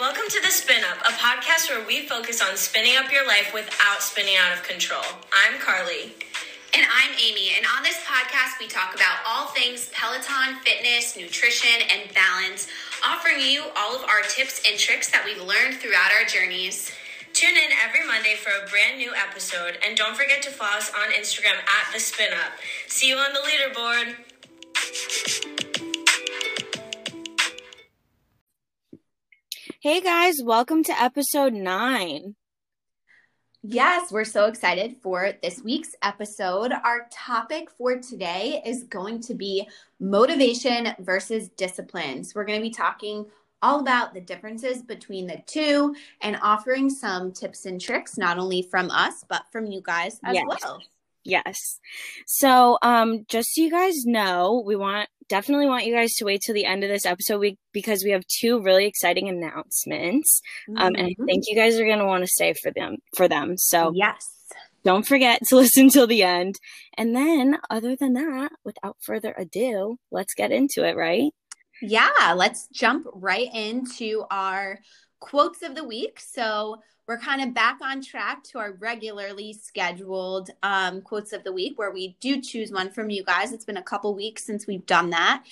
Welcome to The Spin Up, a podcast where we focus on spinning up your life without spinning out of control. I'm Carly. And I'm Amy. And on this podcast, we talk about all things Peloton, fitness, nutrition, and balance, offering you all of our tips and tricks that we've learned throughout our journeys. Tune in every Monday for a brand new episode, and don't forget to follow us on Instagram at The Spin Up. See you on the leaderboard. Hey guys, welcome to episode nine. Yes, we're so excited for this week's episode. Our topic for today is going to be motivation versus disciplines. We're going to be talking all about the differences between the two and offering some tips and tricks, not only from us, but from you guys as Yes. well. Yes. So, um, just so you guys know, we want definitely want you guys to wait till the end of this episode we, because we have two really exciting announcements. Um, and I Mhm. think you guys are gonna want to stay for them for them. So yes. don't forget to listen till the end. And then, other than that, without further ado, let's get into it. Right? Yeah, let's jump right into our quotes of the week. So we're kind of back on track to our regularly scheduled um, quotes of the week where we do choose one from you guys. It's been a couple weeks since we've done that.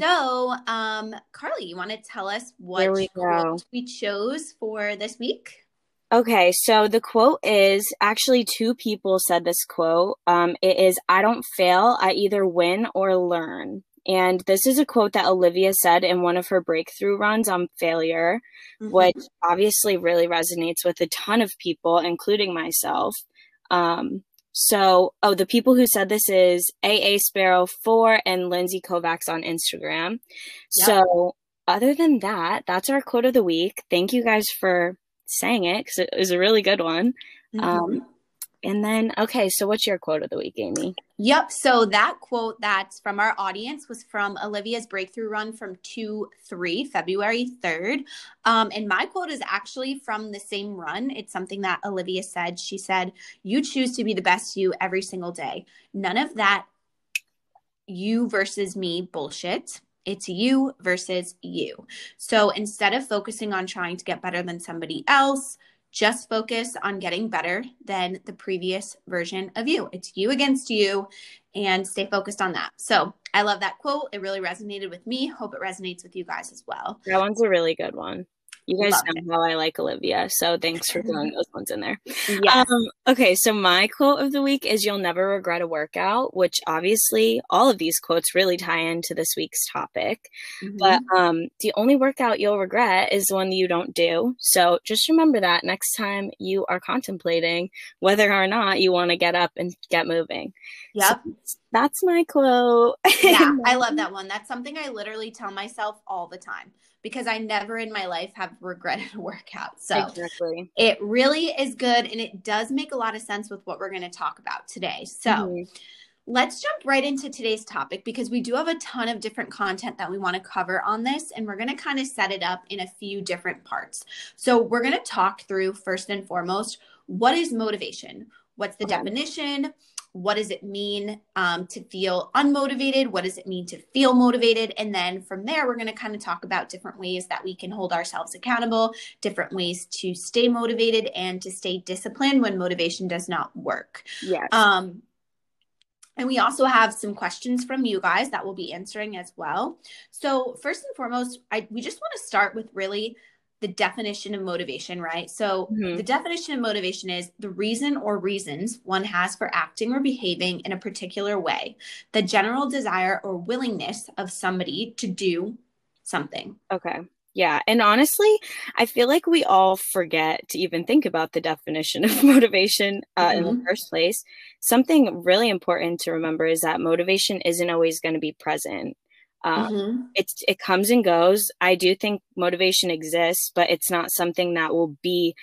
So, um, Carly, you want to tell us what we quote we chose for this week? Okay, so the quote is actually two people said this quote. Um, it is, I don't fail, I either win or learn. And this is a quote that Olivia said in one of her breakthrough runs on failure, which obviously really resonates with a ton of people, including myself. Um, so, oh, the people who said this is AA Sparrow 4 and Lindsay Kovacs on Instagram. Yep. So, other than that, that's our quote of the week. Thank you guys for saying it because it was a really good one. Mhm. Um, and then, okay, so what's your quote of the week, Amy? Yep. So that quote that's from our audience was from Olivia's breakthrough run from 2 3, February 3rd. Um, and my quote is actually from the same run. It's something that Olivia said. She said, You choose to be the best you every single day. None of that you versus me bullshit. It's you versus you. So instead of focusing on trying to get better than somebody else, just focus on getting better than the previous version of you. It's you against you and stay focused on that. So I love that quote. It really resonated with me. Hope it resonates with you guys as well. That one's a really good one. You guys Love know how I like Olivia, so thanks for throwing those ones in there. Yes. Um, okay, so my quote of the week is You'll never regret a workout, which obviously all of these quotes really tie into this week's topic. Mhm. But um, the only workout you'll regret is the one you don't do. So just remember that next time you are contemplating whether or not you want to get up and get moving. yep. So that's my quote. yeah, I love that one. That's something I literally tell myself all the time because I never in my life have regretted a workout. So exactly. it really is good and it does make a lot of sense with what we're going to talk about today. So Mhm. let's jump right into today's topic because we do have a ton of different content that we want to cover on this and we're going to kind of set it up in a few different parts. So we're going to talk through first and foremost what is motivation? What's the Okay. definition? What does it mean um, to feel unmotivated? What does it mean to feel motivated? And then from there, we're going to kind of talk about different ways that we can hold ourselves accountable, different ways to stay motivated and to stay disciplined when motivation does not work. Yes. Um, and we also have some questions from you guys that we'll be answering as well. So, first and foremost, I, we just want to start with really the definition of motivation, right? So, Mhm. the definition of motivation is the reason or reasons one has for acting or behaving in a particular way, the general desire or willingness of somebody to do something. Okay. Yeah. And honestly, I feel like we all forget to even think about the definition of motivation uh, in the first place. Something really important to remember is that motivation isn't always going to be present. Um, Mhm. It's it comes and goes. I do think motivation exists, but it's not something that will be,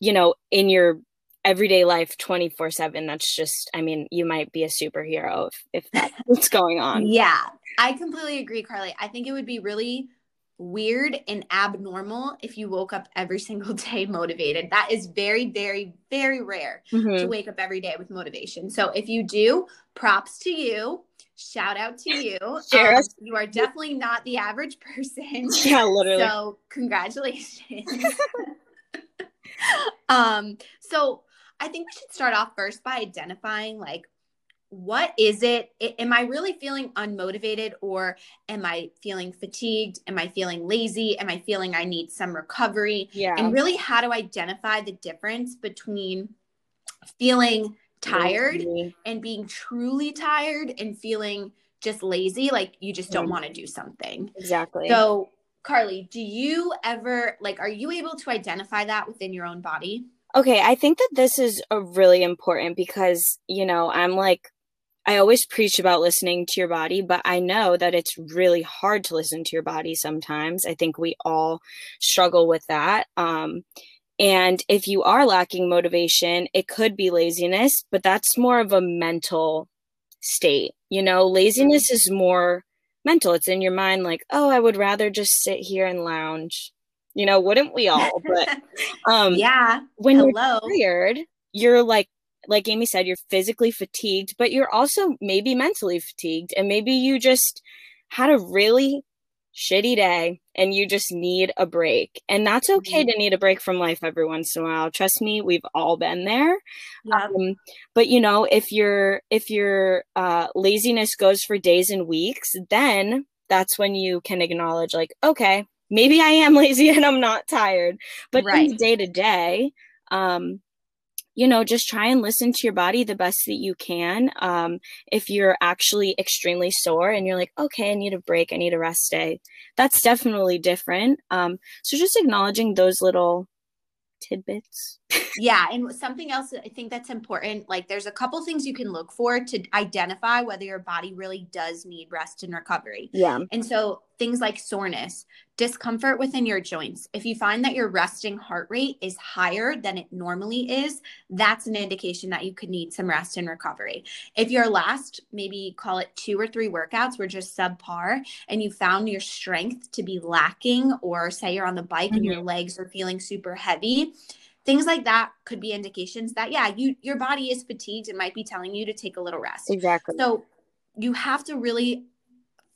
you know, in your everyday life 24 7 that's just i mean you might be a superhero if, if that's what's going on Yeah, I completely agree, Carly. I think it would be really weird and abnormal if you woke up every single day motivated. That is very, very, very rare Mhm. to wake up every day with motivation. So if you do, props to you. Shout out to you. Share Um, you are definitely not the average person. Yeah, literally. So congratulations. um, so I think we should start off first by identifying like what is it? Am I really feeling unmotivated or am I feeling fatigued? Am I feeling lazy? Am I feeling I need some recovery? yeah. And really how to identify the difference between feeling tired Lazy. and being truly tired and feeling just lazy, like you just don't Mhm. want to do something. Exactly. So, Carly, do you ever like are you able to identify that within your own body? Okay, I think that this is a really important because, you know, I'm like I always preach about listening to your body, but I know that it's really hard to listen to your body sometimes. I think we all struggle with that. Um and if you are lacking motivation, it could be laziness, but that's more of a mental state. You know, laziness is more mental. It's in your mind like, "Oh, I would rather just sit here and lounge." You know, wouldn't we all? But um yeah. when you're Hello. tired, you're like like Amy said, you're physically fatigued, but you're also maybe mentally fatigued. And maybe you just had a really shitty day and you just need a break. And that's okay to need a break from life every once in a while. Trust me, we've all been there. Yeah. Um, but you know, if your if your uh, laziness goes for days and weeks, then that's when you can acknowledge, like, okay, maybe I am lazy and I'm not tired. But Right. day to day, um, you know, just try and listen to your body the best that you can. Um, if you're actually extremely sore and you're like, okay, I need a break, I need a rest day, that's definitely different. Um, so just acknowledging those little tidbits. Yeah and something else i think that's important like there's a couple things you can look for to identify whether your body really does need rest and recovery. Yeah. and so things like soreness discomfort within your joints. If you find that your resting heart rate is higher than it normally is that's an indication that you could need some rest and recovery. If your last maybe call it two or three workouts were just subpar and you found your strength to be lacking or say you're on the bike and your mm-hmm. legs are feeling super heavy things like that could be indications that yeah you your body is fatigued. And might be telling you to take a little rest. Exactly. so you have to really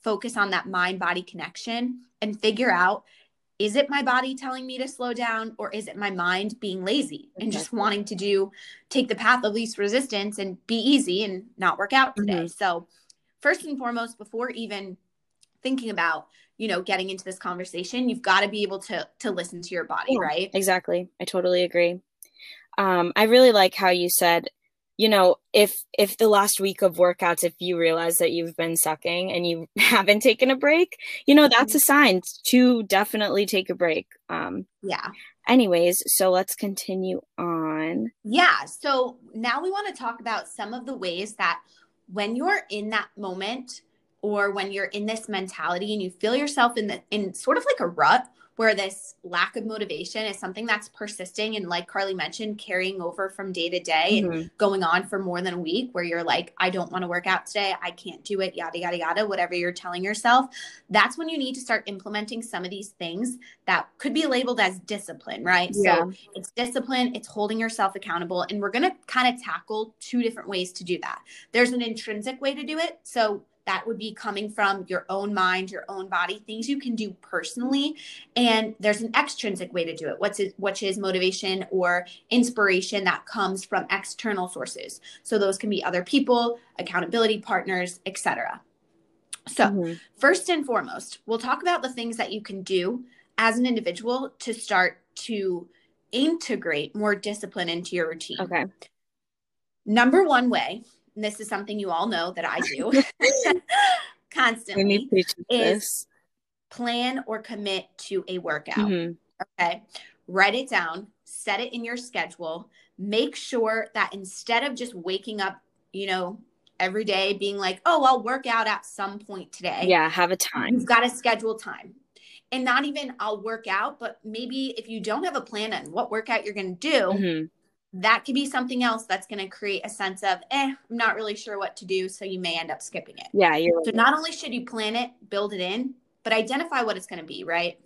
focus on that mind body connection and figure out is it my body telling me to slow down or is it my mind being lazy and just wanting to do take the path of least resistance and be easy and not work out today? Mm-hmm. So first and foremost before even thinking about you know getting into this conversation you've got to be able to to listen to your body Yeah. right Exactly. I totally agree. Um, I really like how you said, you know, if if the last week of workouts, if you realize that you've been sucking and you haven't taken a break, you know, that's a sign to definitely take a break. Um, yeah anyways, so let's continue on. Yeah. So now we want to talk about some of the ways that when you're in that moment or when you're in this mentality and you feel yourself in the in sort of like a rut where this lack of motivation is something that's persisting and like Carly mentioned carrying over from day to day and Mhm. going on for more than a week where you're like I don't want to work out today, I can't do it, yada yada yada, whatever you're telling yourself, that's when you need to start implementing some of these things that could be labeled as discipline, right? Yeah. So it's discipline, it's holding yourself accountable. And we're going to kind of tackle two different ways to do that. There's an intrinsic way to do it. So that would be coming from your own mind, your own body, things you can do personally. And there's an extrinsic way to do it, what's it, which is motivation or inspiration that comes from external sources. So those can be other people, accountability partners, etc. So Mhm. first and foremost, we'll talk about the things that you can do as an individual to start to integrate more discipline into your routine. Okay. Number one way, this is something you all know that I do constantly, is this. plan or commit to a workout. Mhm. Okay. Write it down, set it in your schedule. Make sure that instead of just waking up, you know, every day being like, oh, I'll work out at some point today. Yeah, have a time. You've got to schedule time. And not even I'll work out, but maybe if you don't have a plan on what workout you're going to do, Mhm. That could be something else that's going to create a sense of, eh, I'm not really sure what to do. So you may end up skipping it. Yeah, you're So not only should you plan it, build it in, but identify what it's going to be, right?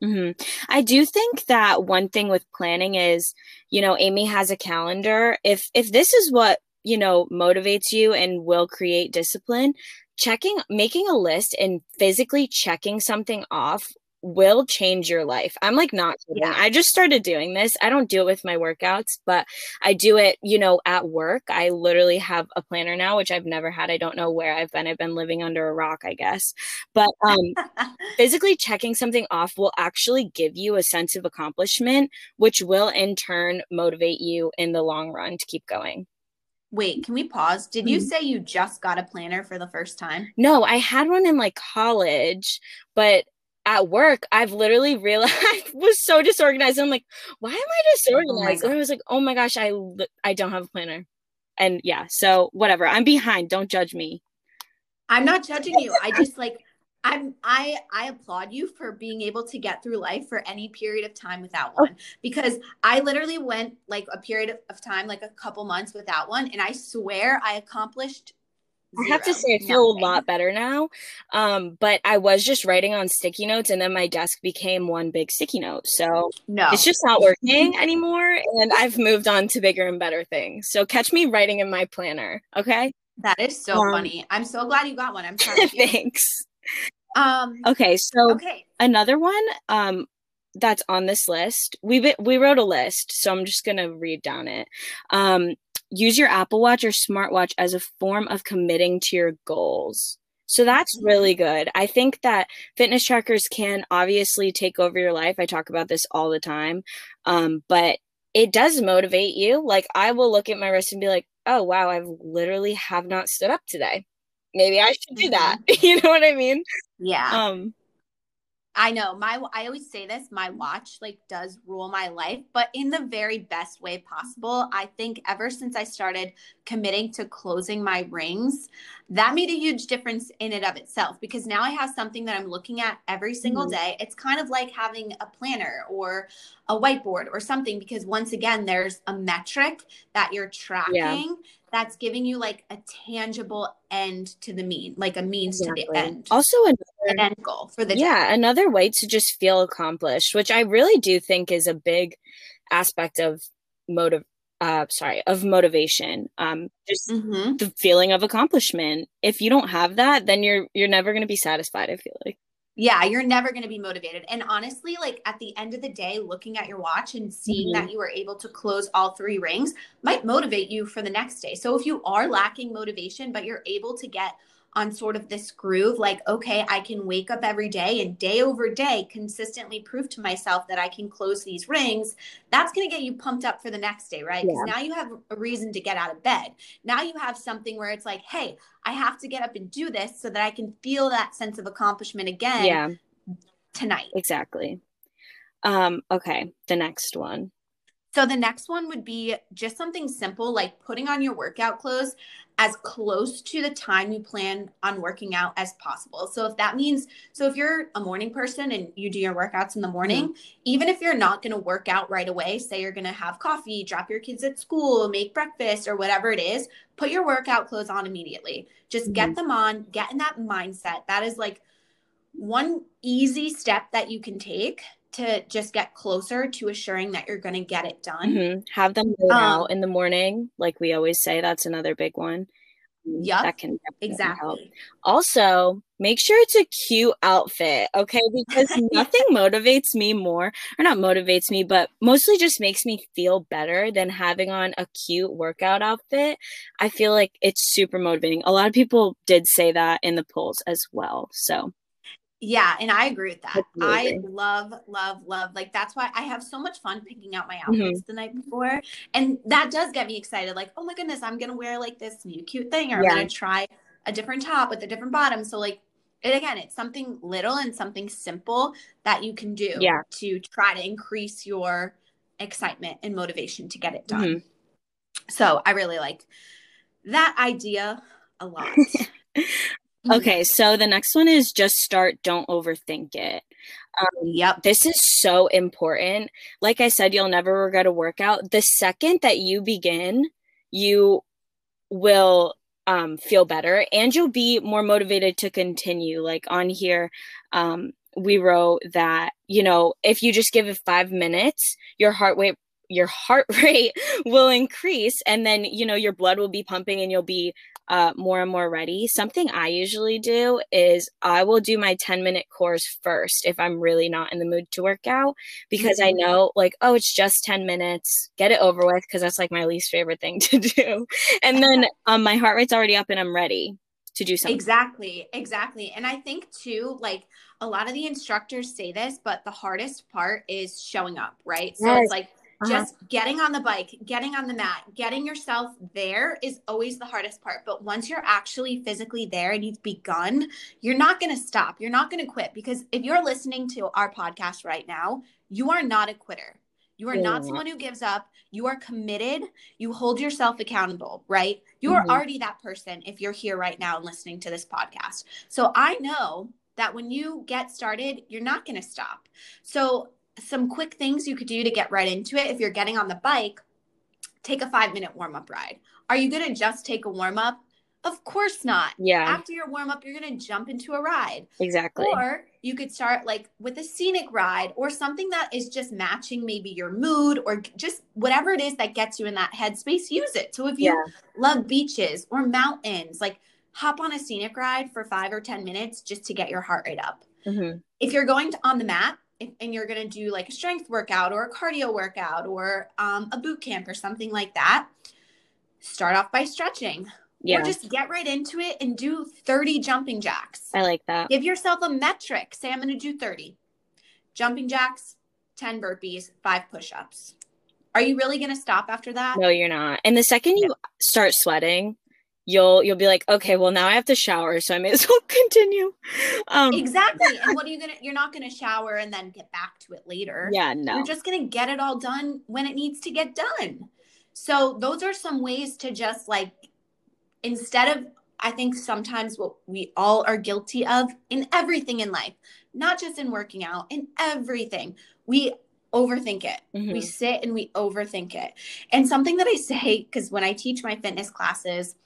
hmm I do think that one thing with planning is, you know, Amy has a calendar. If if this is what you know motivates you and will create discipline, checking, making a list and physically checking something off will change your life. I'm like not kidding. Yeah. I just started doing this. I don't do it with my workouts, but I do it, you know, at work. I literally have a planner now, which I've never had. I don't know where I've been. I've been living under a rock, I guess. But um physically checking something off will actually give you a sense of accomplishment, which will in turn motivate you in the long run to keep going. Wait, can we pause? Did you mm-hmm. say you just got a planner for the first time? No, I had one in like college, but at work, I've literally realized I was so disorganized. I'm like, why am I oh disorganized? Oh and I was like, oh my gosh, I I don't have a planner. And yeah, so whatever. I'm behind. Don't judge me. I'm not judging you. I just like I'm I I applaud you for being able to get through life for any period of time without oh. one because I literally went like a period of time like a couple months without one and I swear I accomplished Zero. I have to say, I feel Nothing. a lot better now. Um, but I was just writing on sticky notes, and then my desk became one big sticky note. So no, it's just not working anymore. And I've moved on to bigger and better things. So catch me writing in my planner. Okay. That is so um, funny. I'm so glad you got one. I'm sorry. Thanks. Um. Okay. So okay. another one. Um. That's on this list. We we wrote a list, so I'm just gonna read down it. Um, use your Apple Watch or smartwatch as a form of committing to your goals. So that's mm-hmm. really good. I think that fitness trackers can obviously take over your life. I talk about this all the time. Um, but it does motivate you. Like I will look at my wrist and be like, oh wow, I've literally have not stood up today. Maybe I should do that. Mm-hmm. you know what I mean? Yeah. Um I know my I always say this my watch like does rule my life but in the very best way possible. I think ever since I started committing to closing my rings, that made a huge difference in and of itself because now I have something that I'm looking at every single mm-hmm. day. It's kind of like having a planner or a whiteboard or something because once again there's a metric that you're tracking yeah that's giving you like a tangible end to the mean, like a means exactly. to the end. Also, another, an end goal for the yeah, another way to just feel accomplished, which I really do think is a big aspect of motive. Uh, sorry, of motivation. Um, just mm-hmm. the feeling of accomplishment. If you don't have that, then you're you're never going to be satisfied. I feel like yeah, you're never going to be motivated. And honestly, like at the end of the day, looking at your watch and seeing mm-hmm. that you were able to close all three rings might motivate you for the next day. So if you are lacking motivation, but you're able to get on sort of this groove like okay i can wake up every day and day over day consistently prove to myself that i can close these rings that's going to get you pumped up for the next day right? Because yeah. now you have a reason to get out of bed. Now you have something where it's like hey i have to get up and do this so that i can feel that sense of accomplishment again yeah. tonight. Exactly. Um okay the next one so the next one would be just something simple like putting on your workout clothes as close to the time you plan on working out as possible. So if that means so if you're a morning person and you do your workouts in the morning, mm-hmm. even if you're not going to work out right away, say you're going to have coffee, drop your kids at school, make breakfast or whatever it is, put your workout clothes on immediately. Just mm-hmm. get them on, get in that mindset. That is like one easy step that you can take to just get closer to assuring that you're going to get it done. Mm-hmm. Have them um, out in the morning, like we always say. That's another big one. Yeah, that can exactly. Help. Also, make sure it's a cute outfit, okay? Because nothing motivates me more, or not motivates me, but mostly just makes me feel better than having on a cute workout outfit. I feel like it's super motivating. A lot of people did say that in the polls as well. So yeah, and I agree with that. I love, love, love. Like that's why I have so much fun picking out my mm-hmm. outfits mm-hmm. the night before. And that does get me excited. Like, oh my goodness, I'm gonna wear like this new cute thing, or yeah. I'm gonna try a different top with a different bottom. So like and again, it's something little and something simple that you can do yeah. to try to increase your excitement and motivation to get it done. Mm-hmm. So I really like that idea a lot. Mm-hmm. Okay, so the next one is just start, don't overthink it. Um, yep. This is so important. Like I said, you'll never regret a workout. The second that you begin, you will um, feel better and you'll be more motivated to continue. Like on here, um, we wrote that, you know, if you just give it five minutes, your heart rate your heart rate will increase and then you know your blood will be pumping and you'll be uh, more and more ready something i usually do is i will do my 10 minute course first if i'm really not in the mood to work out because mm-hmm. i know like oh it's just 10 minutes get it over with because that's like my least favorite thing to do and then um, my heart rate's already up and i'm ready to do something exactly exactly and i think too like a lot of the instructors say this but the hardest part is showing up right so yes. it's like uh-huh. just getting on the bike, getting on the mat, getting yourself there is always the hardest part. But once you're actually physically there and you've begun, you're not going to stop. You're not going to quit because if you're listening to our podcast right now, you are not a quitter. You are not someone who gives up. You are committed. You hold yourself accountable, right? You are mm-hmm. already that person if you're here right now and listening to this podcast. So I know that when you get started, you're not going to stop. So some quick things you could do to get right into it. If you're getting on the bike take a five minute warm up ride. Are you going to just take a warm up of course not. Yeah. After your warm up you're going to jump into a ride. Exactly. Or you could start like with a scenic ride or something that is just matching maybe your mood or just whatever it is that gets you in that headspace use it. So if you yeah. love beaches or mountains like hop on a scenic ride for five or ten minutes just to get your heart rate up. Mm-hmm. if you're going to, on the mat and you're going to do like a strength workout or a cardio workout or um, a boot camp or something like that, start off by stretching. Yeah. Or just get right into it and do 30 jumping jacks. I like that. Give yourself a metric. Say, I'm going to do 30 jumping jacks, 10 burpees, five push ups. Are you really going to stop after that? No, you're not. And the second you yeah. start sweating, you'll you'll be like okay well now i have to shower so i may as well continue um exactly and what are you gonna you're not gonna shower and then get back to it later yeah no you're just gonna get it all done when it needs to get done so those are some ways to just like instead of i think sometimes what we all are guilty of in everything in life not just in working out in everything we overthink it. Mm-hmm. We sit and we overthink it. And something that I say, because when I teach my fitness classes,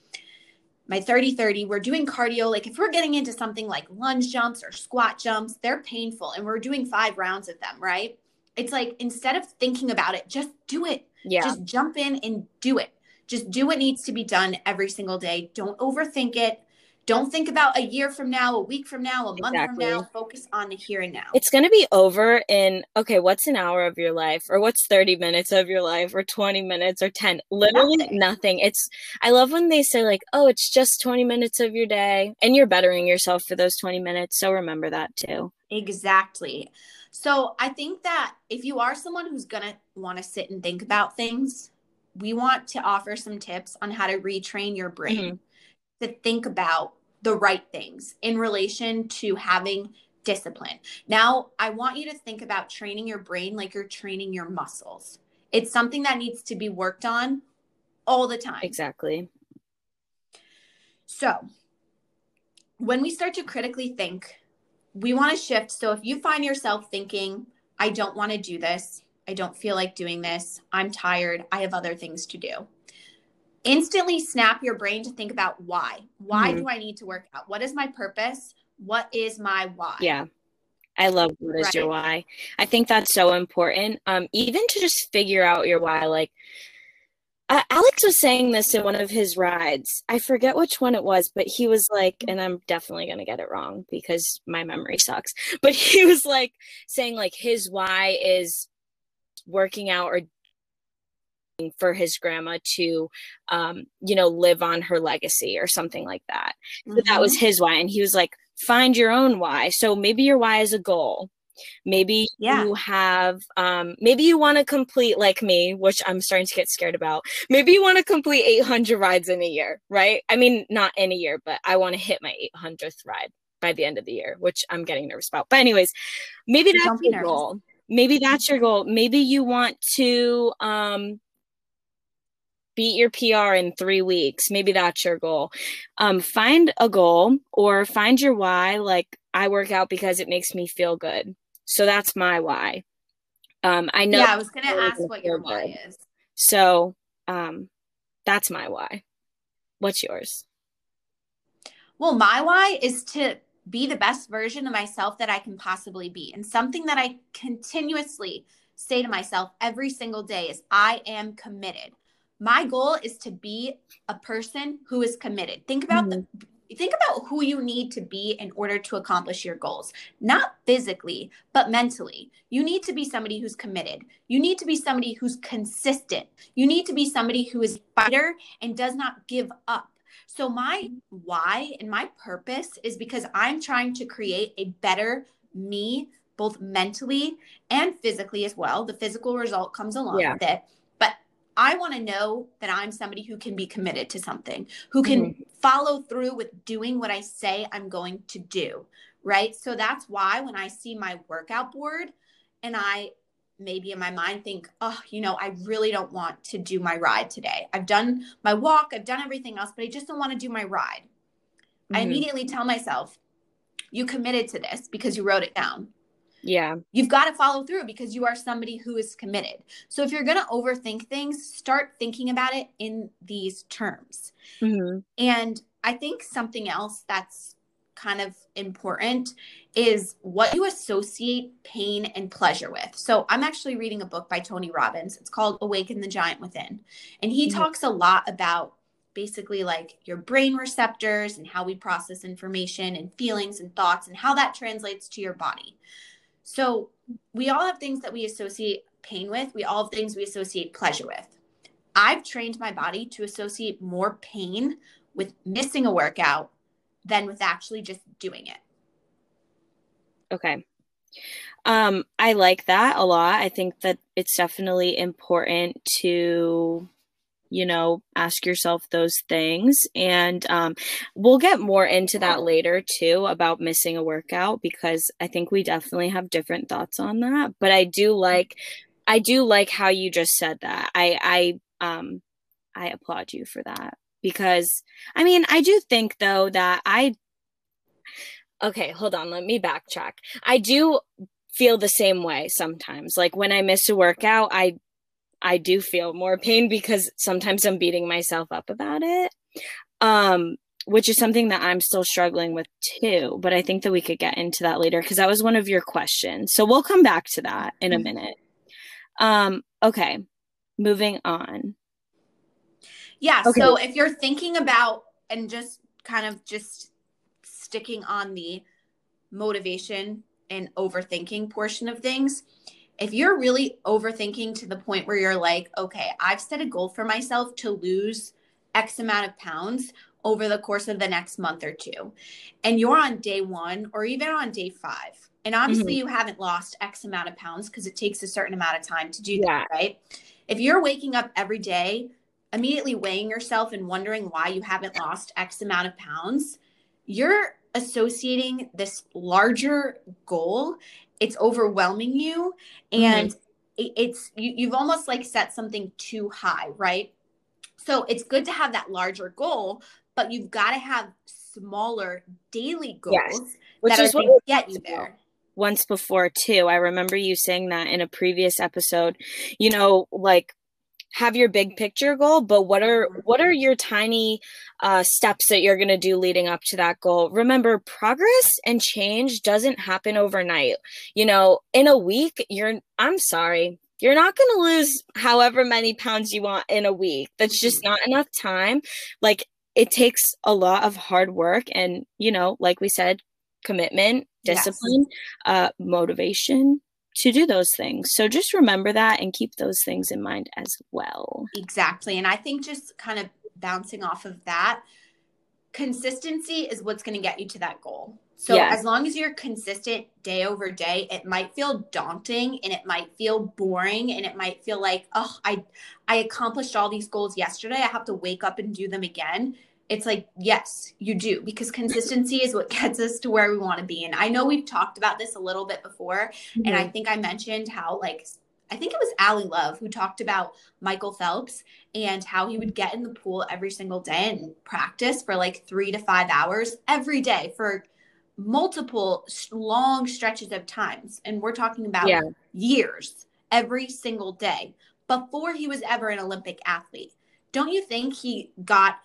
my 30 30 we're doing cardio. Like if we're getting into something like lunge jumps or squat jumps they're painful and we're doing five rounds of them right? It's like instead of thinking about it just do it. Yeah. Just jump in and do it. Just do what needs to be done every single day. Don't overthink it don't think about a year from now, a week from now, a month exactly. from now. Focus on the here and now. It's going to be over in, okay, what's an hour of your life or what's 30 minutes of your life or 20 minutes or 10? Literally nothing. nothing. It's, I love when they say, like, oh, it's just 20 minutes of your day and you're bettering yourself for those 20 minutes. So remember that too. Exactly. So I think that if you are someone who's going to want to sit and think about things, we want to offer some tips on how to retrain your brain. Mm-hmm to think about the right things in relation to having discipline. Now, I want you to think about training your brain like you're training your muscles. It's something that needs to be worked on all the time. Exactly. So, when we start to critically think, we want to shift. So, if you find yourself thinking, I don't want to do this, I don't feel like doing this, I'm tired, I have other things to do instantly snap your brain to think about why. Why mm-hmm. do I need to work out? What is my purpose? What is my why? Yeah. I love what is right. your why. I think that's so important. Um, even to just figure out your why. Like uh, Alex was saying this in one of his rides. I forget which one it was, but he was like, and I'm definitely gonna get it wrong because my memory sucks. But he was like saying like his why is working out or for his grandma to um, you know live on her legacy or something like that. Mm-hmm. so that was mm-hmm. his why and he was like find your own why. So maybe your why is a goal. Maybe yeah. you have um, maybe you want to complete like me which i'm starting to get scared about maybe you want to complete 800 rides in a year right? I mean not in a year but i want to hit my 800th ride by the end of the year which i'm getting nervous about. But anyways maybe that's your goal. maybe that's your goal. Maybe you want to um beat your PR in three weeks. Maybe that's your goal. Um, find a goal or find your why. Like I work out because it makes me feel good. So that's my why. Um, I know. Yeah, I was going to ask what your why good. is. So um, that's my why. What's yours? Well, my why is to be the best version of myself that I can possibly be and something that I continuously say to myself every single day is I am committed. My goal is to be a person who is committed. Think about mm-hmm. the think about who you need to be in order to accomplish your goals. Not physically but mentally. You need to be somebody who's committed. You need to be somebody who's consistent. You need to be somebody who is fighter and does not give up. So my why and my purpose is because i'm trying to create a better me both mentally and physically as well. The physical result comes along yeah. with it I want to know that I'm somebody who can be committed to something, who can mm-hmm. follow through with doing what I say I'm going to do. Right. So that's why when I see my workout board and I maybe in my mind think, oh, you know, I really don't want to do my ride today. I've done my walk, I've done everything else, but I just don't want to do my ride. Mm-hmm. I immediately tell myself, you committed to this because you wrote it down. Yeah. You've got to follow through because you are somebody who is committed. So if you're going to overthink things, start thinking about it in these terms. Mm-hmm. And I think something else that's kind of important is what you associate pain and pleasure with. So I'm actually reading a book by Tony Robbins. It's called Awaken the Giant Within. And he mm-hmm. talks a lot about basically like your brain receptors and how we process information and feelings and thoughts and how that translates to your body. So we all have things that we associate pain with. We all have things we associate pleasure with. I've trained my body to associate more pain with missing a workout than with actually just doing it. Okay. Um, I like that a lot. I think that it's definitely important to you know ask yourself those things. And um, we'll get more into that later too about missing a workout because i think we definitely have different thoughts on that. But i do like i do like how you just said that. I i um i applaud you for that because i mean i do think though that i okay hold on let me backtrack. I do feel the same way sometimes. Like when i miss a workout i I do feel more pain because sometimes I'm beating myself up about it. Um, which is something that I'm still struggling with too. But I think that we could get into that later because that was one of your questions. So we'll come back to that in a mm-hmm. minute. Um, okay, moving on. Yeah. Okay. So if you're thinking about and just kind of just sticking on the motivation and overthinking portion of things, if you're really overthinking to the point where you're like, okay, I've set a goal for myself to lose X amount of pounds over the course of the next month or two, and you're on day one or even on day five, and obviously mm-hmm. you haven't lost X amount of pounds because it takes a certain amount of time to do yeah. that, right? If you're waking up every day, immediately weighing yourself and wondering why you haven't lost X amount of pounds, you're associating this larger goal it's overwhelming you and mm-hmm. it's you, you've almost like set something too high right so it's good to have that larger goal but you've got to have smaller daily goals yes. Which that is what get you there once before too i remember you saying that in a previous episode you know like have your big picture goal but what are what are your tiny uh, steps that you're going to do leading up to that goal? Remember progress and change doesn't happen overnight. You know in a week you're i'm sorry you're not going to lose however many pounds you want in a week. That's just not enough time. Like it takes a lot of hard work and you know like we said commitment discipline yes. uh motivation to do those things. So just remember that and keep those things in mind as well. Exactly. And I think just kind of bouncing off of that, consistency is what's going to get you to that goal. So yeah. as long as you're consistent day over day, it might feel daunting and it might feel boring and it might feel like, oh, I I accomplished all these goals yesterday. I have to wake up and do them again it's like yes you do because consistency is what gets us to where we want to be and i know we've talked about this a little bit before mm-hmm. and i mm-hmm. think i mentioned how like i think it was Ally Love who talked about michael phelps and how he would get in the pool every single day and practice for like three to five hours every day for multiple long stretches of times and we're talking about yeah. years every single day before he was ever an olympic athlete don't you think he got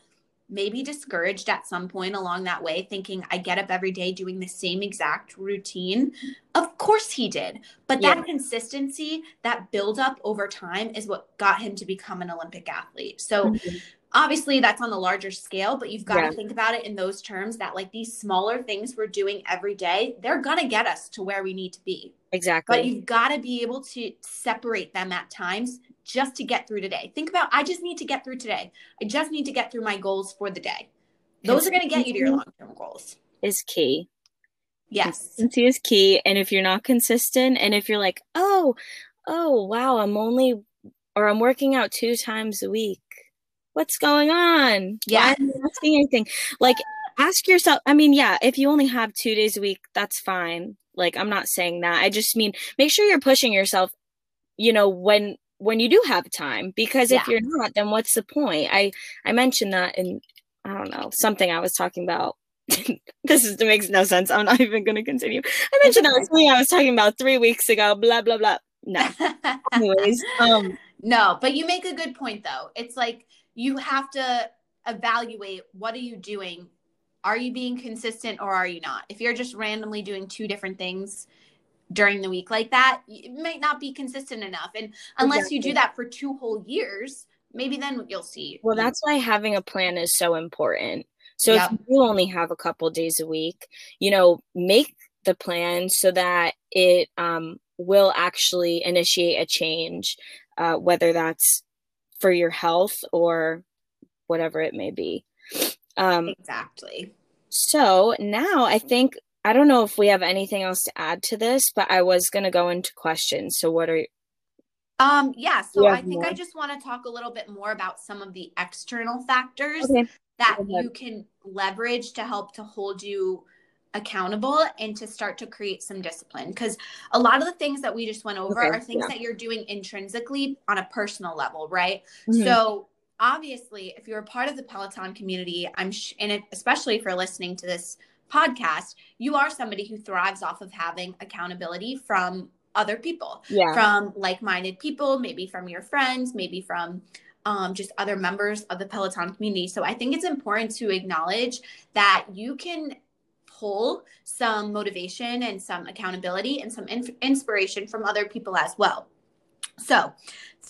maybe discouraged at some point along that way, thinking, I get up every day doing the same exact routine. Of course he did. But yeah. that consistency, that build up over time is what got him to become an Olympic athlete. So, mm-hmm. Obviously, that's on the larger scale, but you've got yeah. to think about it in those terms that, like, these smaller things we're doing every day, they're going to get us to where we need to be. Exactly. But you've got to be able to separate them at times just to get through today. Think about I just need to get through today. I just need to get through my goals for the day. Those are going to get you to your long-term goals. Is key. Yes. Consistency is key and if you're not consistent and if you're like, "Oh, oh, wow, I'm only or I'm working out two times a week." What's going on? Yeah. Why anything? Like ask yourself, I mean, yeah, if you only have 2 days a week, that's fine. Like I'm not saying that. I just mean make sure you're pushing yourself you know when when you do have time because yeah. if you're not then what's the point i i mentioned that in i don't know something i was talking about this is, makes no sense i'm not even going to continue i mentioned that something i was talking about three weeks ago blah blah blah no anyways um no but you make a good point though it's like you have to evaluate what are you doing are you being consistent or are you not if you're just randomly doing two different things during the week like that, it might not be consistent enough. And unless exactly. you do that for two whole years, maybe then you'll see. Well, that's why having a plan is so important. So yep. if you only have a couple days a week, you know, make the plan so that it um, will actually initiate a change, uh, whether that's for your health or whatever it may be. Um, exactly. So now I think I don't know if we have anything else to add to this, but I was going to go into questions. So what are you? um yeah, so I think more? I just want to talk a little bit more about some of the external factors okay. that you can leverage to help to hold you accountable and to start to create some discipline because a lot of the things that we just went over okay. are things yeah. that you're doing intrinsically on a personal level, right? Mm-hmm. So obviously, if you're a part of the Peloton community, I'm sh- and if, especially for listening to this podcast, you are somebody who thrives off of having accountability from other people, yeah. from like minded people, maybe from your friends, maybe from um, just other members of the Peloton community. So I think it's important to acknowledge that you can pull some motivation and some accountability and some inf- inspiration from other people as well. So,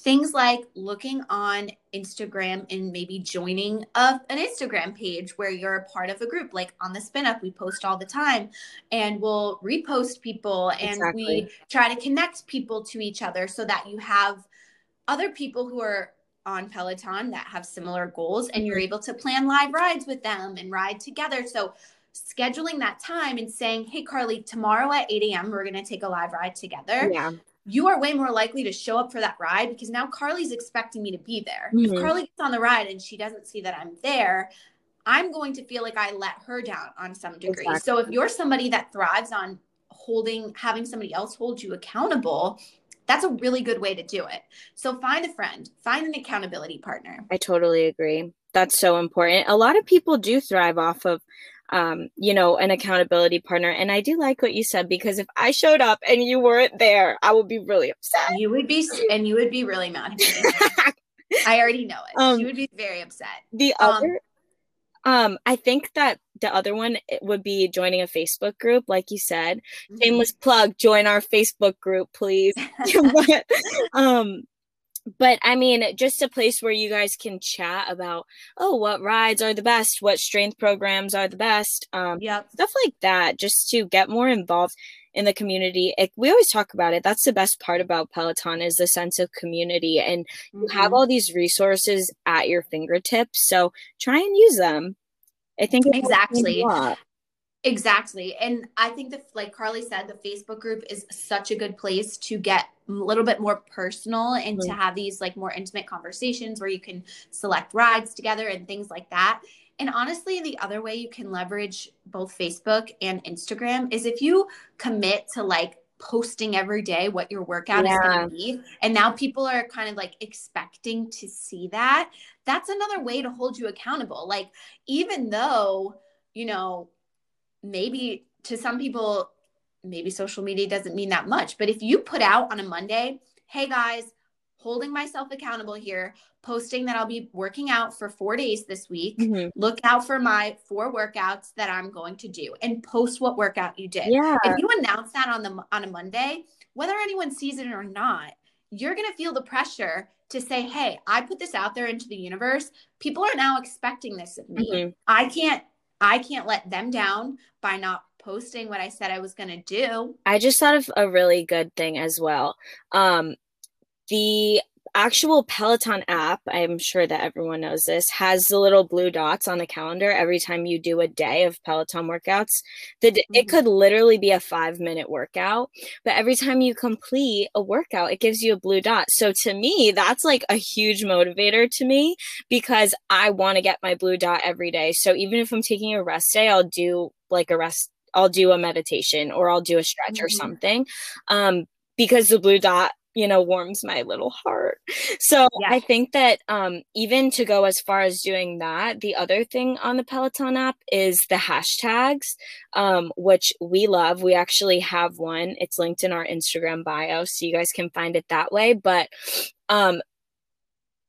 things like looking on Instagram and maybe joining a, an Instagram page where you're a part of a group. Like on the spin up, we post all the time and we'll repost people and exactly. we try to connect people to each other so that you have other people who are on Peloton that have similar goals and you're mm-hmm. able to plan live rides with them and ride together. So, scheduling that time and saying, Hey, Carly, tomorrow at 8 a.m., we're going to take a live ride together. Yeah you are way more likely to show up for that ride because now Carly's expecting me to be there. Mm-hmm. If Carly gets on the ride and she doesn't see that I'm there, I'm going to feel like I let her down on some degree. Exactly. So if you're somebody that thrives on holding, having somebody else hold you accountable, that's a really good way to do it. So find a friend, find an accountability partner. I totally agree. That's so important. A lot of people do thrive off of um, you know, an accountability partner. And I do like what you said because if I showed up and you weren't there, I would be really upset. You would be, and you would be really mad. I already know it. Um, you would be very upset. The um, other, um, I think that the other one would be joining a Facebook group, like you said. Mm-hmm. Shameless plug, join our Facebook group, please. um, but I mean, just a place where you guys can chat about, oh, what rides are the best, what strength programs are the best, um, yeah, stuff like that, just to get more involved in the community. It, we always talk about it. That's the best part about Peloton is the sense of community, and mm-hmm. you have mm-hmm. all these resources at your fingertips. So try and use them. I think exactly. Exactly. And I think that, like Carly said, the Facebook group is such a good place to get a little bit more personal and mm-hmm. to have these like more intimate conversations where you can select rides together and things like that. And honestly, the other way you can leverage both Facebook and Instagram is if you commit to like posting every day what your workout yeah. is going to be. And now people are kind of like expecting to see that. That's another way to hold you accountable. Like, even though, you know, maybe to some people, maybe social media doesn't mean that much. But if you put out on a Monday, hey guys, holding myself accountable here, posting that I'll be working out for four days this week. Mm-hmm. Look out for my four workouts that I'm going to do and post what workout you did. Yeah. If you announce that on the on a Monday, whether anyone sees it or not, you're gonna feel the pressure to say, hey, I put this out there into the universe. People are now expecting this of me. Mm-hmm. I can't I can't let them down by not posting what I said I was going to do. I just thought of a really good thing as well. Um, the actual Peloton app, I'm sure that everyone knows this, has the little blue dots on the calendar every time you do a day of Peloton workouts. The, mm-hmm. It could literally be a five minute workout, but every time you complete a workout, it gives you a blue dot. So to me, that's like a huge motivator to me because I want to get my blue dot every day. So even if I'm taking a rest day, I'll do like a rest. I'll do a meditation or I'll do a stretch mm-hmm. or something. Um, because the blue dot you know warms my little heart. So yeah. i think that um even to go as far as doing that the other thing on the peloton app is the hashtags um which we love. We actually have one. It's linked in our instagram bio so you guys can find it that way. But um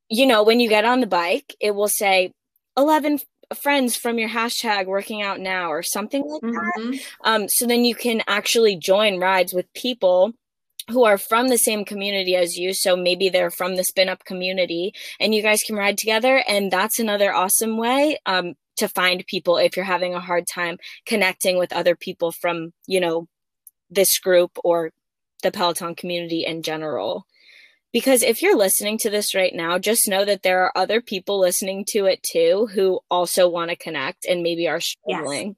you know when you get on the bike it will say 11 friends from your hashtag working out now or something like mm-hmm. that um so then you can actually join rides with people who are from the same community as you. So maybe they're from the spin up community and you guys can ride together. And that's another awesome way um, to find people if you're having a hard time connecting with other people from, you know, this group or the Peloton community in general. Because if you're listening to this right now, just know that there are other people listening to it too who also want to connect and maybe are struggling. Yes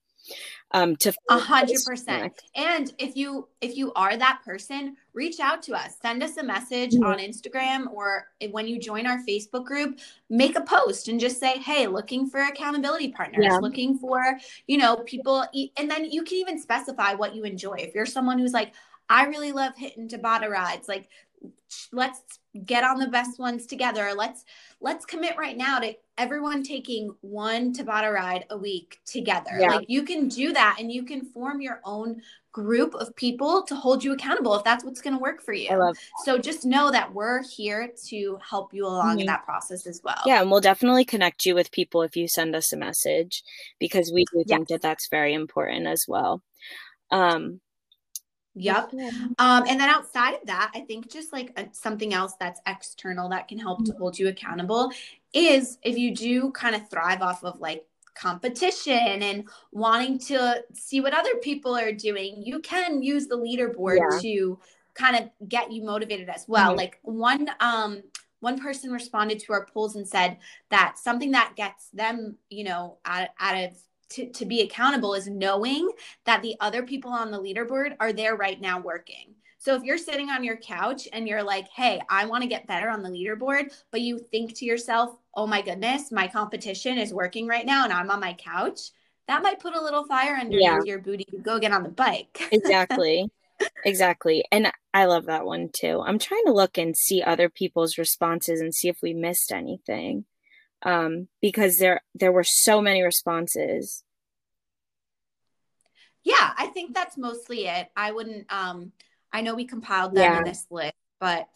um to a hundred percent and if you if you are that person reach out to us send us a message mm-hmm. on instagram or when you join our facebook group make a post and just say hey looking for accountability partners yeah. looking for you know people and then you can even specify what you enjoy if you're someone who's like i really love hitting tabata rides like let's get on the best ones together let's let's commit right now to everyone taking one tabata ride a week together yeah. like you can do that and you can form your own group of people to hold you accountable if that's what's going to work for you so just know that we're here to help you along mm-hmm. in that process as well yeah and we'll definitely connect you with people if you send us a message because we do think that that's very important as well um Yep. Um, and then outside of that, I think just like a, something else that's external that can help to mm-hmm. hold you accountable is if you do kind of thrive off of like competition and wanting to see what other people are doing, you can use the leaderboard yeah. to kind of get you motivated as well. Mm-hmm. Like one um one person responded to our polls and said that something that gets them, you know, out, out of to, to be accountable is knowing that the other people on the leaderboard are there right now working. So if you're sitting on your couch and you're like, hey, I want to get better on the leaderboard, but you think to yourself, oh my goodness, my competition is working right now and I'm on my couch, that might put a little fire under yeah. your booty to go get on the bike. exactly. Exactly. And I love that one too. I'm trying to look and see other people's responses and see if we missed anything um, because there there were so many responses. Yeah, I think that's mostly it. I wouldn't. Um, I know we compiled them yeah. in this list, but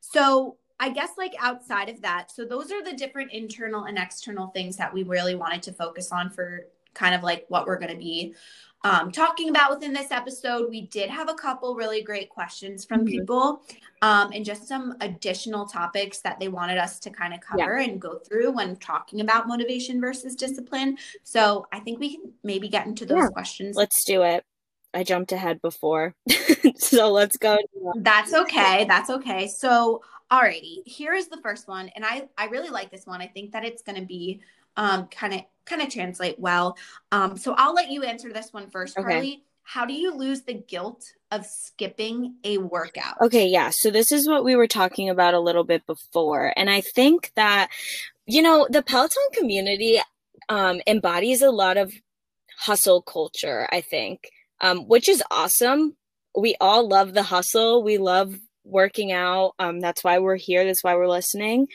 so I guess like outside of that, so those are the different internal and external things that we really wanted to focus on for kind of like what we're going to be um, talking about within this episode. We did have a couple really great questions from mm-hmm. people um, and just some additional topics that they wanted us to kind of cover yeah. and go through when talking about motivation versus discipline. So I think we can maybe get into those yeah. questions. Let's do it. I jumped ahead before. so let's go. That's okay. That's okay. So, alrighty, here is the first one. And I, I really like this one. I think that it's going to be um, kind of kind of translate well. Um, so I'll let you answer this one first, okay. Carly. How do you lose the guilt of skipping a workout? Okay, yeah. So this is what we were talking about a little bit before, and I think that you know the Peloton community um, embodies a lot of hustle culture. I think, um, which is awesome. We all love the hustle. We love working out. Um, that's why we're here. That's why we're listening.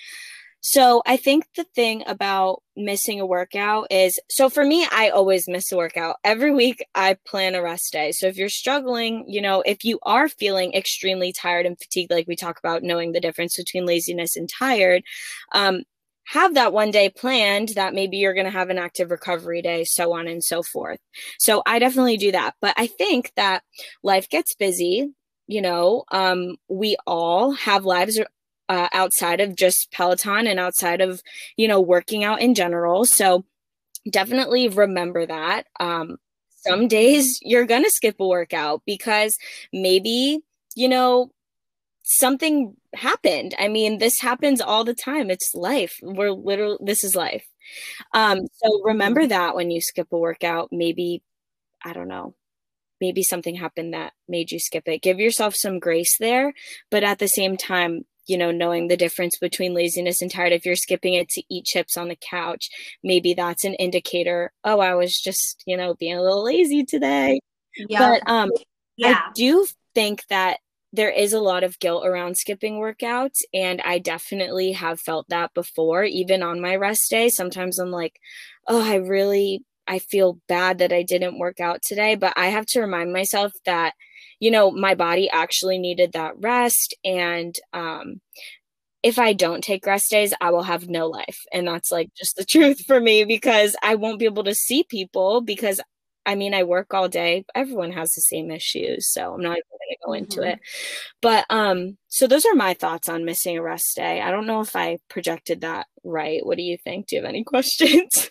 So I think the thing about missing a workout is so for me, I always miss a workout. Every week I plan a rest day. So if you're struggling, you know, if you are feeling extremely tired and fatigued, like we talk about knowing the difference between laziness and tired, um, have that one day planned that maybe you're going to have an active recovery day, so on and so forth. So I definitely do that. But I think that life gets busy. You know, um, we all have lives uh, outside of just Peloton and outside of, you know, working out in general. So definitely remember that. Um, some days you're going to skip a workout because maybe, you know, something happened. I mean, this happens all the time. It's life. We're literally, this is life. Um, so remember mm-hmm. that when you skip a workout, maybe, I don't know, maybe something happened that made you skip it. Give yourself some grace there. But at the same time, you know, knowing the difference between laziness and tired. If you're skipping it to eat chips on the couch, maybe that's an indicator. Oh, I was just, you know, being a little lazy today. Yeah. But um, yeah. I do think that there is a lot of guilt around skipping workouts and i definitely have felt that before even on my rest day sometimes i'm like oh i really i feel bad that i didn't work out today but i have to remind myself that you know, my body actually needed that rest. And um, if I don't take rest days, I will have no life. And that's like just the truth for me because I won't be able to see people because I mean, I work all day. Everyone has the same issues, so I'm not even going to go into mm-hmm. it. But um, so those are my thoughts on missing a rest day. I don't know if I projected that right. What do you think? Do you have any questions?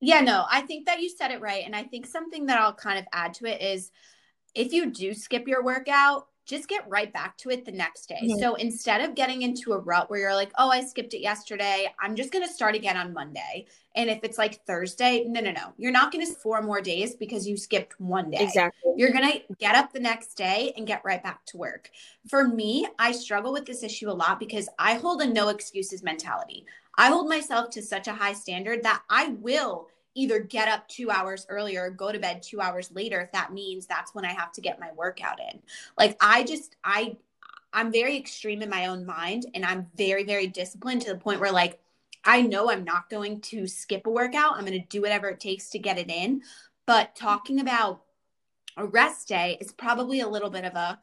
Yeah, no, I think that you said it right, and I think something that I'll kind of add to it is if you do skip your workout, just get right back to it the next day. Mm-hmm. So instead of getting into a rut where you're like, oh, I skipped it yesterday, I'm just going to start again on Monday. And if it's like Thursday, no, no, no. You're not going to four more days because you skipped one day. Exactly. You're going to get up the next day and get right back to work. For me, I struggle with this issue a lot because I hold a no excuses mentality. I hold myself to such a high standard that I will either get up two hours earlier or go to bed two hours later if that means that's when I have to get my workout in. Like I just I I'm very extreme in my own mind and I'm very, very disciplined to the point where like I know I'm not going to skip a workout. I'm going to do whatever it takes to get it in. But talking about a rest day is probably a little bit of a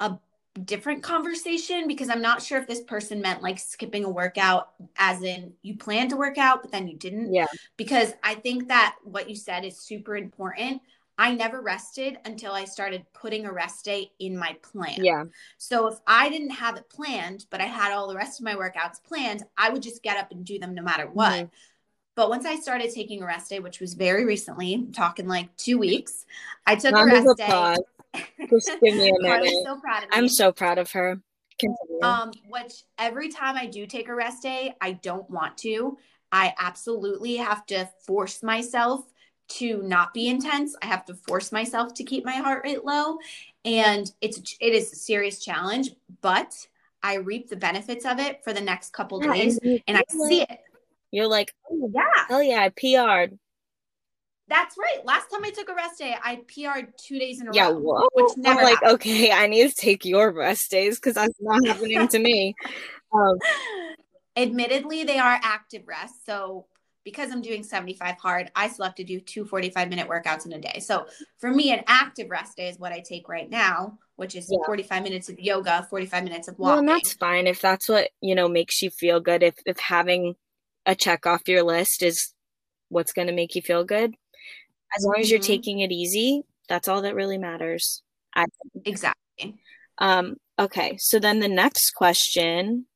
a different conversation because I'm not sure if this person meant like skipping a workout as in you planned to work out but then you didn't. Yeah. Because I think that what you said is super important. I never rested until I started putting a rest day in my plan. Yeah. So if I didn't have it planned, but I had all the rest of my workouts planned, I would just get up and do them no matter what. Mm-hmm. But once I started taking a rest day, which was very recently, I'm talking like two weeks, I took Round a rest day. Just give me a minute. so proud of I'm so proud of her. Continue. Um, which every time I do take a rest day, I don't want to. I absolutely have to force myself to not be intense. I have to force myself to keep my heart rate low, and it's it is a serious challenge. But I reap the benefits of it for the next couple yeah, days, and, and I see it. You're like, oh yeah, hell yeah, I PR'd. That's right. Last time I took a rest day, I PR'd two days in a yeah, row. Whoa. Which never I'm like, happened. okay, I need to take your rest days because that's not happening to me. Um, Admittedly, they are active rests. So because I'm doing 75 hard, I still have to do two 45 minute workouts in a day. So for me, an active rest day is what I take right now, which is yeah. 45 minutes of yoga, 45 minutes of walking. Well, and that's fine if that's what, you know, makes you feel good. If, if having a check off your list is what's going to make you feel good, as long as you're mm-hmm. taking it easy, that's all that really matters. I Exactly. Um, okay, so then the next question,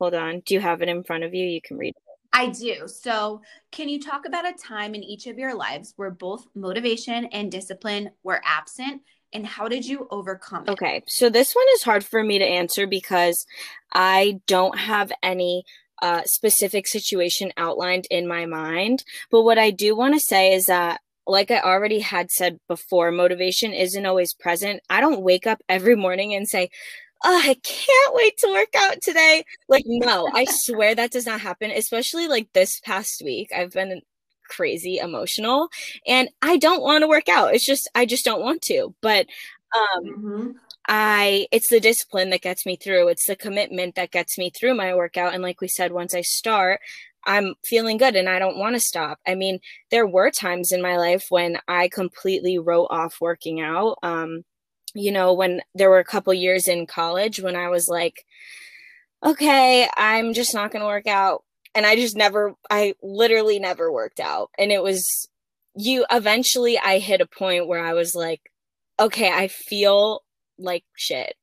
hold on, do you have it in front of you? You can read it. I do. So, can you talk about a time in each of your lives where both motivation and discipline were absent? And how did you overcome it? Okay, so this one is hard for me to answer because I don't have any uh, specific situation outlined in my mind. But what I do want to say is that like I already had said before, motivation isn't always present. I don't wake up every morning and say, Oh, I can't wait to work out today. Like, no, I swear that does not happen, especially like this past week. I've been crazy emotional and I don't want to work out. It's just, I just don't want to. But um, mm-hmm. I it's the discipline that gets me through. It's the commitment that gets me through my workout. And like we said, once I start, I'm feeling good and I don't want to stop. I mean, there were times in my life when I completely wrote off working out. Um, you know, when there were a couple years in college when I was like, okay, I'm just not going to work out. And I just never, I literally never worked out. And it was, you eventually, I hit a point where I was like, okay, I feel like shit.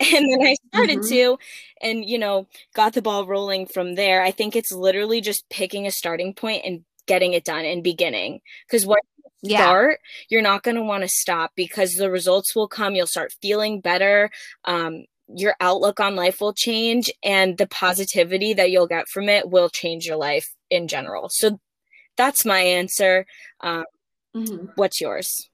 And then I started mm-hmm. to, and you know, got the ball rolling from there. I think it's literally just picking a starting point and getting it done and beginning. Because once you yeah. start, you're not going to want to stop because the results will come. You'll start feeling better. Um, your outlook on life will change, and the positivity that you'll get from it will change your life in general. So that's my answer. Um, mm-hmm. What's yours?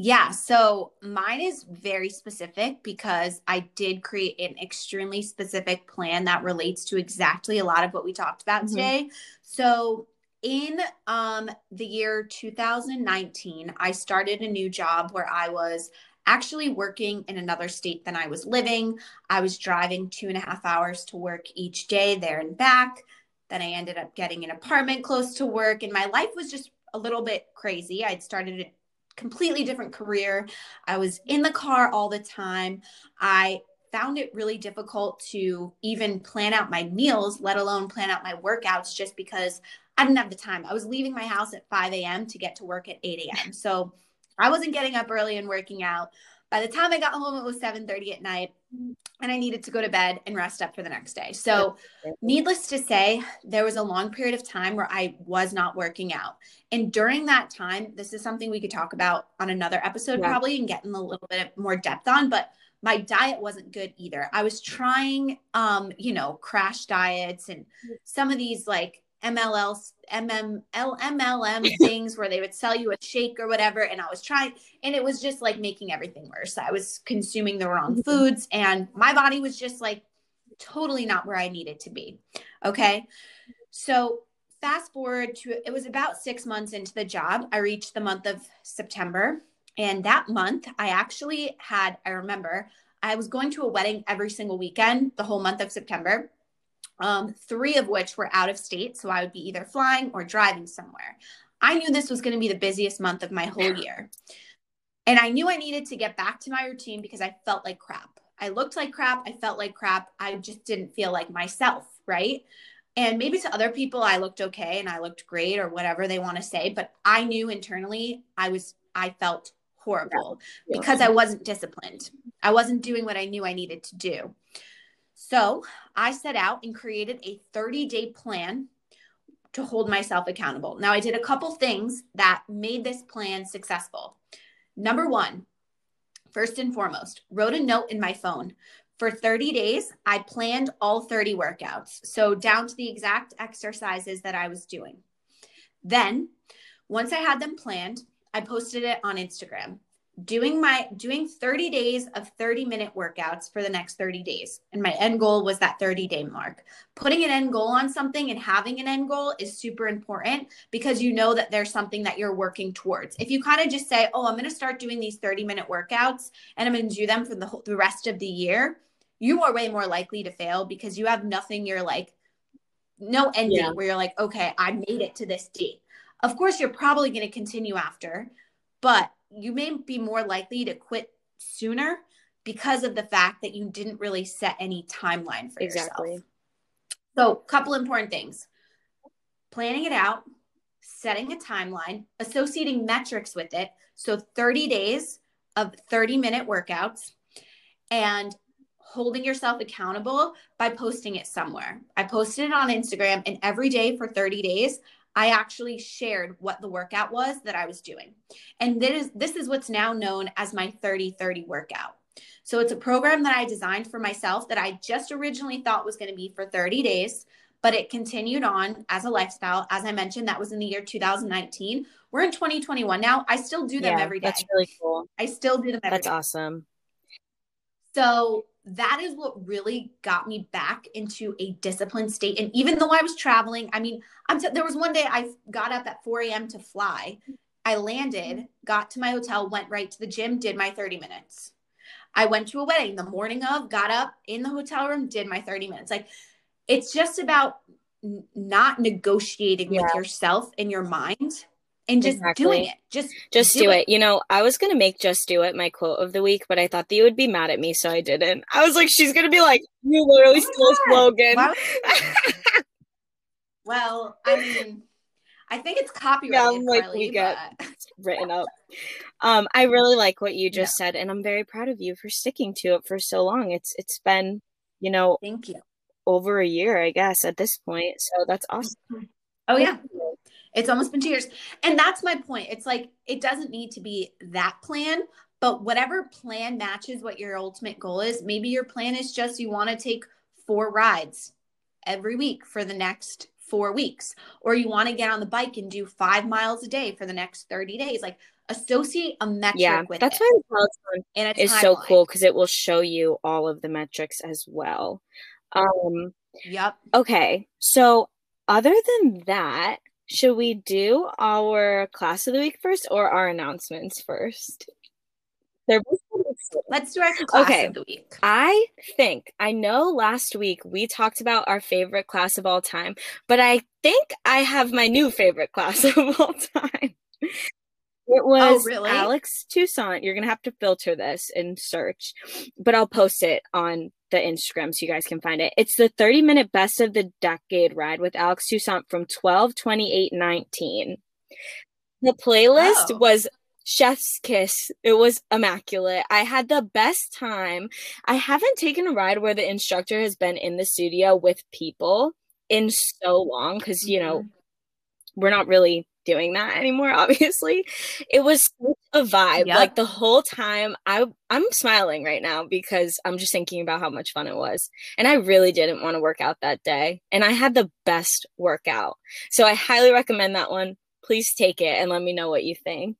Yeah, so mine is very specific because I did create an extremely specific plan that relates to exactly a lot of what we talked about mm-hmm. today. So in um the year 2019, I started a new job where I was actually working in another state than I was living. I was driving two and a half hours to work each day there and back. Then I ended up getting an apartment close to work, and my life was just a little bit crazy. I'd started completely different career. I was in the car all the time. I found it really difficult to even plan out my meals, let alone plan out my workouts, just because I didn't have the time. I was leaving my house at 5 a.m. to get to work at 8 a.m. So I wasn't getting up early and working out. By the time I got home, it was 7:30 at night, and I needed to go to bed and rest up for the next day. So, needless to say, there was a long period of time where I was not working out. And during that time, this is something we could talk about on another episode yeah. probably and get in a little bit more depth on, but my diet wasn't good either. I was trying um, you know, crash diets and some of these like MLL, MM, MLM things where they would sell you a shake or whatever. And I was trying, and it was just like making everything worse. I was consuming the wrong mm-hmm. foods, and my body was just like totally not where I needed to be. Okay. So, fast forward to it was about six months into the job. I reached the month of September. And that month, I actually had, I remember, I was going to a wedding every single weekend the whole month of September um, three of which were out of state. So I would be either flying or driving somewhere. I knew this was going to be the busiest month of my whole year. And I knew I needed to get back to my routine because I felt like crap. I looked like crap. I felt like crap. I just didn't feel like myself. Right. And maybe to other people, I looked okay and I looked great or whatever they want to say. But I knew internally I was, I felt horrible yeah. because I wasn't disciplined. I wasn't doing what I knew I needed to do. So I set out and created a 30 day plan to hold myself accountable. Now, I did a couple things that made this plan successful. Number one, first and foremost, wrote a note in my phone. For 30 days, I planned all 30 workouts. So, down to the exact exercises that I was doing. Then, once I had them planned, I posted it on Instagram doing my doing 30 days of 30 minute workouts for the next 30 days. And my end goal was that 30 day mark. Putting an end goal on something and having an end goal is super important because you know that there's something that you're working towards. If you kind of just say oh i'm going to start doing these 30 minute workouts and i'm going to do them for the whole, the rest of the year you are way more likely to fail because you have nothing you're like no end yeah. where you're like okay i made it to this date. Of course you're probably going to continue after but you may be more likely to quit sooner because of the fact that you didn't really set any timeline for exactly. yourself. So, a couple important things. Planning it out, setting a timeline, associating metrics with it. So, 30 days of 30 minute workouts and holding yourself accountable by posting it somewhere. I posted it on Instagram and every day for 30 days, I actually shared what the workout was that I was doing. And this is this is what's now known as my 30-30 workout. So it's a program that I designed for myself that I just originally thought was going to be for 30 days, but it continued on as a lifestyle. As I mentioned, that was in the year 2019. We're in 2021 now. I still do them yeah, every day. That's really cool. I still do them every That's day. awesome. So that is what really got me back into a disciplined state. And even though I was traveling, I mean, I'm t- there was one day I got up at 4 a.m. to fly. I landed, got to my hotel, went right to the gym, did my 30 minutes. I went to a wedding the morning of, got up in the hotel room, did my 30 minutes. Like it's just about n- not negotiating Yeah. with yourself in your mind and just Exactly. doing it. Just Just do, it. You know, I was gonna make just do it my quote of the week, but I thought that you would be mad at me, so I didn't. I was like, she's gonna be like, you literally Oh stole slogan. Would- well, I mean, I think it's copyrighted, Yeah, like, Carly, we get- but- written up. Um, I really like what you just said, and I'm very proud of you for sticking to it for so long. It's it's been, you know, Thank you. over a year, I guess, at this point. So that's awesome. Oh yeah. It's almost been two years. And that's my point. It's like it doesn't need to be that plan, but whatever plan matches what your ultimate goal is. Maybe your plan is just you want to take four rides every week for the next four weeks, or you want to get on the bike and do five miles a day for the next 30 days. Like associate a metric Yeah, with that's it why the Peloton and a is so cool because it will show you all of the metrics as well. Um, Yep. okay, so other than that, should we do our class of the week first or our announcements first? They're both kind of exciting. Let's do our class Okay. of the week. I think I know last week we talked about our favorite class of all time, but I think I have my new favorite class of all time. It oh, was really? Alex Toussaint. You're gonna have to filter this and search, but I'll post it on the Instagram so you guys can find it. It's the 30 minute best of the decade ride with Alex Toussaint from 12, 28, 19. The playlist Oh. was Chef's Kiss. It was immaculate. I had the best time. I haven't taken a ride where the instructor has been in the studio with people in so long because, you know, mm-hmm. we're not really doing that anymore, obviously. It was a vibe. Yep. Like the whole time I I'm smiling right now because I'm just thinking about how much fun it was. And I really didn't want to work out that day. And I had the best workout. So I highly recommend that one. Please take it and let me know what you think.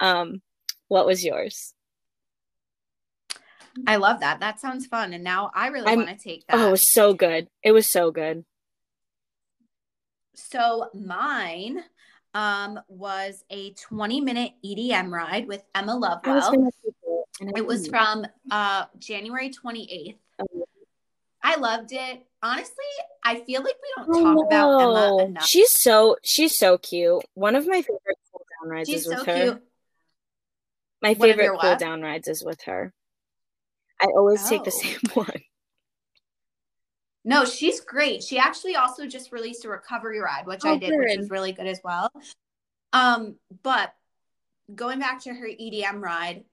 Um what was yours? I love that. That sounds fun. And now I really want to take that. Oh, it was so good. It was so good. So mine um, was a 20 minute EDM ride with Emma Lovewell. it, and It was from uh, January 28th. Oh. I loved it. Honestly, I feel like we don't talk about Emma enough. She's so she's so cute. One of my favorite cool down rides She's is with so her. cute. My favorite cool what? down rides is with her. I always take the Oh. same one. No, she's great. She actually also just released a recovery ride, which I Oh, did, which good. was really good as well. Um, but going back to her EDM ride,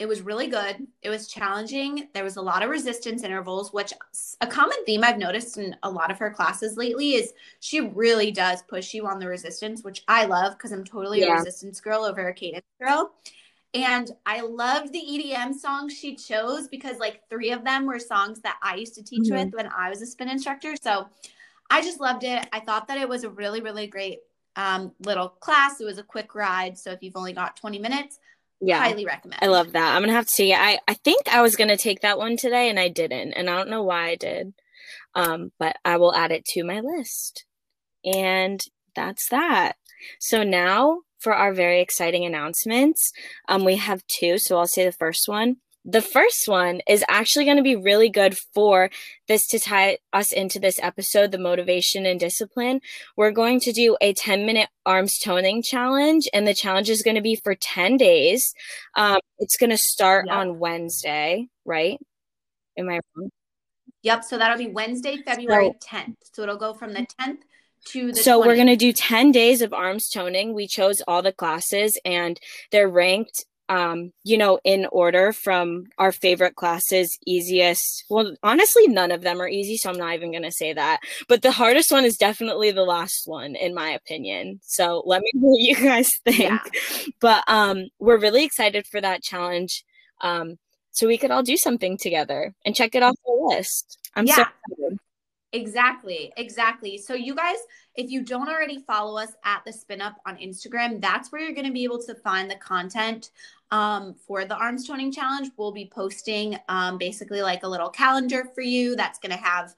it was really good. It was challenging. There was a lot of resistance intervals, which a common theme I've noticed in a lot of her classes lately is she really does push you on the resistance, which I love because I'm totally a resistance girl over a cadence girl. And I loved the EDM songs she chose because like three of them were songs that I used to teach Mhm. with when I was a spin instructor. So I just loved it. I thought that it was a really, really great um, little class. It was a quick ride. So if you've only got 20 minutes, Yeah. highly recommend. I love that. I'm gonna have to see. I I think I was gonna take that one today and I didn't, and I don't know why I did. Um, but I will add it to my list. And that's that. So now for our very exciting announcements, um, we have two. So I'll say the first one. The first one is actually going to be really good for this to tie us into this episode, the motivation and discipline. We're going to do a 10 minute arms toning challenge, and the challenge is going to be for 10 days. Um, it's going to start Yep. on Wednesday, right? Am I wrong? Yep. So that'll be Wednesday, February 10th. So it'll go from the 10th to the so we're going to do 10 days of arms toning. We chose all the classes and they're ranked um you know in order from our favorite classes easiest. Well honestly none of them are easy so i'm not even going to say that. But the hardest one is definitely the last one in my opinion. So let me know what you guys think. Yeah. but um we're really excited for that challenge um so we could all do something together and check it off the list. I'm so excited. Exactly, exactly. So you guys, if you don't already follow us at the Spin Up on Instagram, that's where you're going to be able to find the content um, for the arms toning challenge. We'll be posting um, basically like a little calendar for you that's going to have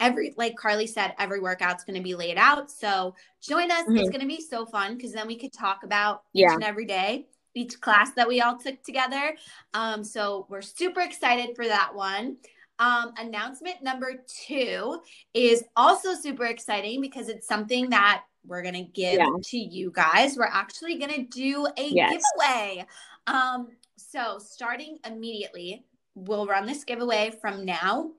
every, like Carly said, every workout's going to be laid out. So join us. It's Mhm. going to be so fun because then we could talk about Yeah. each and every day. each class that we all took together. Um, so we're super excited for that one. Um, announcement number two is also super exciting because it's something that we're going to give yeah. to you guys. We're actually going to do a yes. giveaway. Um, so starting immediately, we'll run this giveaway from now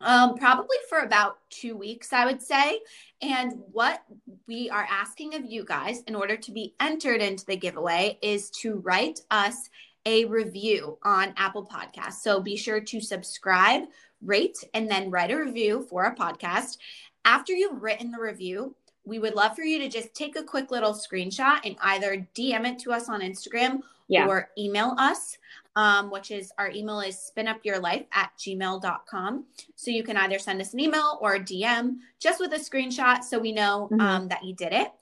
um, probably for about two weeks, I would say. And what we are asking of you guys in order to be entered into the giveaway is to write us a review on Apple Podcasts. So be sure to subscribe, rate, and then write a review for our podcast. After you've written the review, we would love for you to just take a quick little screenshot and either DM it to us on Instagram yeah. or email us um, which is our email is spinupyourlife at gmail.com. So you can either send us an email or a DM just with a screenshot so we know mm-hmm. um, that you did it.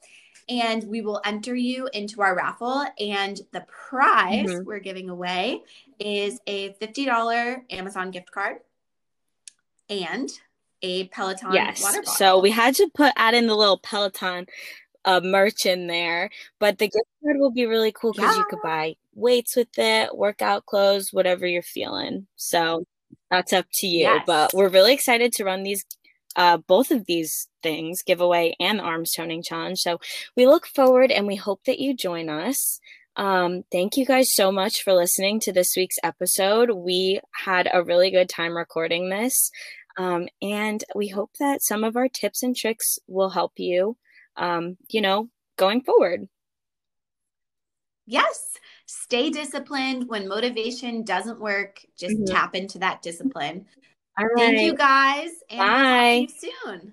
And we will enter you into our raffle. And the prize mm-hmm. we're giving away is a $50 Amazon gift card and a Peloton yes. water bottle. So we had to put add in the little Peloton uh, merch in there, but the gift card will be really cool because yeah. you could buy weights with it, workout clothes, whatever you're feeling. So that's up to you. Yes. But we're really excited to run these uh, both of these things, giveaway and arms toning challenge. So we look forward and we hope that you join us. Um, thank you guys so much for listening to this week's episode. We had a really good time recording this. Um, and we hope that some of our tips and tricks will help you, um, you know, going forward. Yes stay disciplined. When motivation doesn't work, just mm-hmm. tap into that discipline. All right. Thank you guys. And Bye. see you soon.